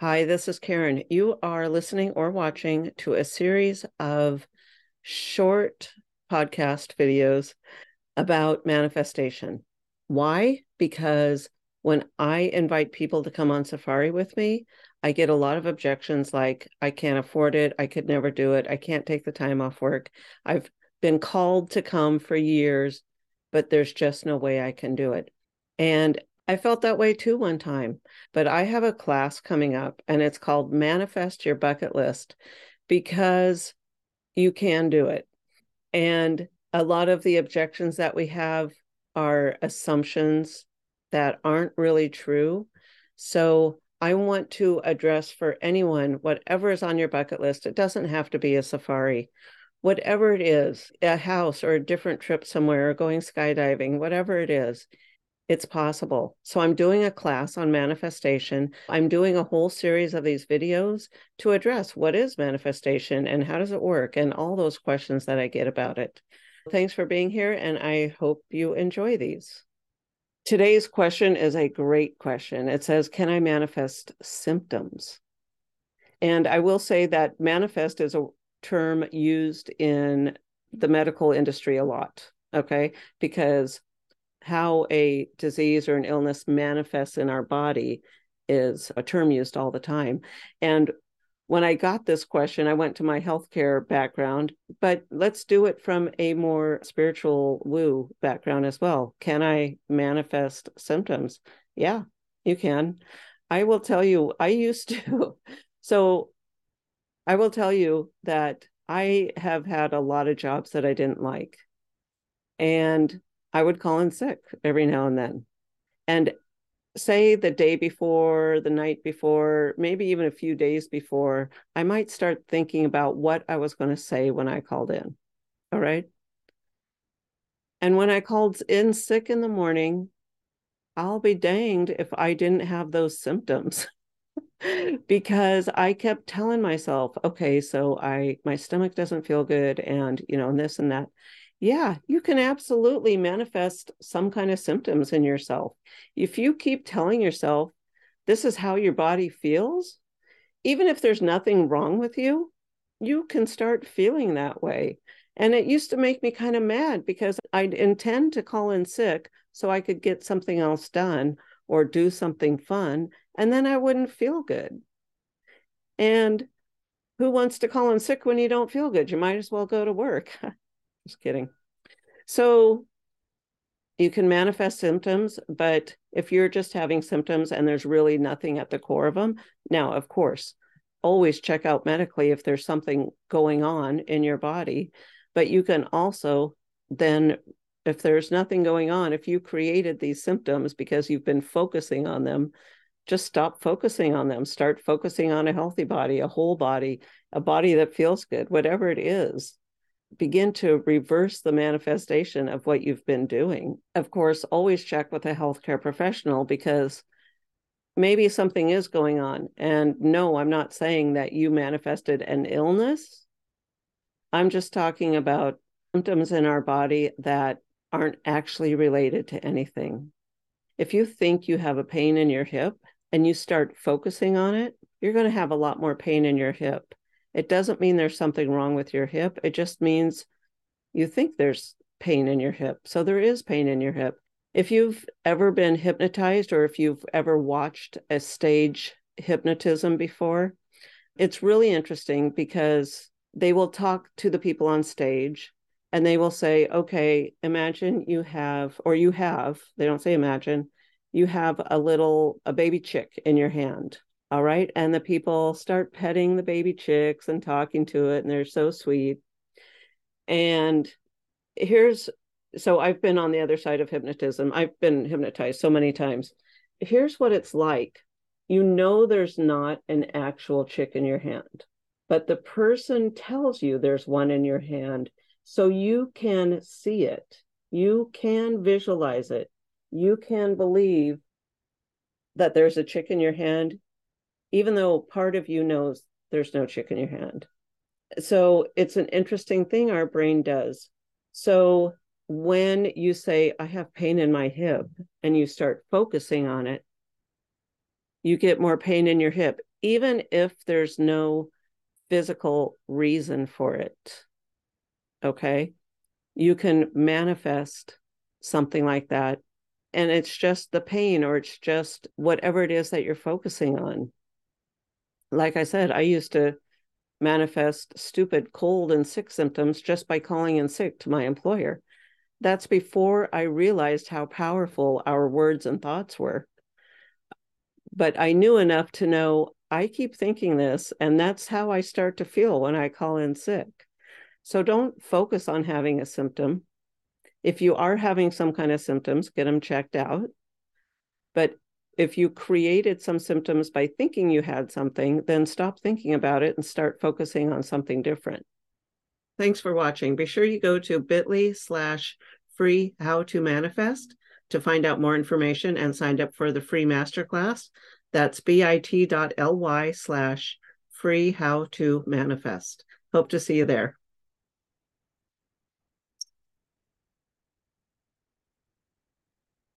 Hi, this is Karen. You are listening or watching to a series of short podcast videos about manifestation. Why? Because when I invite people to come on safari with me, I get a lot of objections like, I can't afford it. I could never do it. I can't take the time off work. I've been called to come for years, but there's just no way I can do it. And I felt that way too one time, but I have a class coming up and it's called Manifest Your Bucket List because you can do it. And a lot of the objections that we have are assumptions that aren't really true. So I want to address for anyone, whatever is on your bucket list, it doesn't have to be a safari. Whatever it is, a house or a different trip somewhere, or going skydiving, whatever it is, it's possible. So I'm doing a class on manifestation. I'm doing a whole series of these videos to address what is manifestation and how does it work and all those questions that I get about it. Thanks for being here and I hope you enjoy these. Today's question is a great question. It says, Can I manifest symptoms? And I will say that manifest is a term used in the medical industry a lot. Okay. Because how a disease or an illness manifests in our body is a term used all the time. And when I got this question, I went to my healthcare background, but let's do it from a more spiritual woo background as well. Can I manifest symptoms? Yeah, you can. I will tell you, I used to. So I will tell you that I have had a lot of jobs that I didn't like. And I would call in sick every now and then. And say the day before, the night before, maybe even a few days before, I might start thinking about what I was going to say when I called in. All right. And when I called in sick in the morning, I'll be danged if I didn't have those symptoms. because I kept telling myself, okay, so I my stomach doesn't feel good and you know, and this and that. Yeah, you can absolutely manifest some kind of symptoms in yourself. If you keep telling yourself this is how your body feels, even if there's nothing wrong with you, you can start feeling that way. And it used to make me kind of mad because I'd intend to call in sick so I could get something else done or do something fun, and then I wouldn't feel good. And who wants to call in sick when you don't feel good? You might as well go to work. Just kidding. So you can manifest symptoms, but if you're just having symptoms and there's really nothing at the core of them, now, of course, always check out medically if there's something going on in your body. But you can also then, if there's nothing going on, if you created these symptoms because you've been focusing on them, just stop focusing on them. Start focusing on a healthy body, a whole body, a body that feels good, whatever it is begin to reverse the manifestation of what you've been doing. Of course, always check with a healthcare professional because maybe something is going on. And no, I'm not saying that you manifested an illness. I'm just talking about symptoms in our body that aren't actually related to anything. If you think you have a pain in your hip and you start focusing on it, you're going to have a lot more pain in your hip. It doesn't mean there's something wrong with your hip. It just means you think there's pain in your hip. So there is pain in your hip. If you've ever been hypnotized or if you've ever watched a stage hypnotism before, it's really interesting because they will talk to the people on stage and they will say, okay, imagine you have, or you have, they don't say imagine, you have a little, a baby chick in your hand. All right. And the people start petting the baby chicks and talking to it, and they're so sweet. And here's so I've been on the other side of hypnotism. I've been hypnotized so many times. Here's what it's like you know, there's not an actual chick in your hand, but the person tells you there's one in your hand. So you can see it, you can visualize it, you can believe that there's a chick in your hand even though part of you knows there's no chick in your hand. So it's an interesting thing our brain does. So when you say, I have pain in my hip, and you start focusing on it, you get more pain in your hip. even if there's no physical reason for it. Okay. You can manifest something like that. And it's just the pain or it's just whatever it is that you're focusing on. Like I said, I used to manifest stupid cold and sick symptoms just by calling in sick to my employer. That's before I realized how powerful our words and thoughts were. But I knew enough to know I keep thinking this, and that's how I start to feel when I call in sick. So don't focus on having a symptom. If you are having some kind of symptoms, get them checked out. But if you created some symptoms by thinking you had something, then stop thinking about it and start focusing on something different. Thanks for watching. Be sure you go to bit.ly slash free how to manifest to find out more information and sign up for the free masterclass. That's bit.ly slash free how to manifest. Hope to see you there.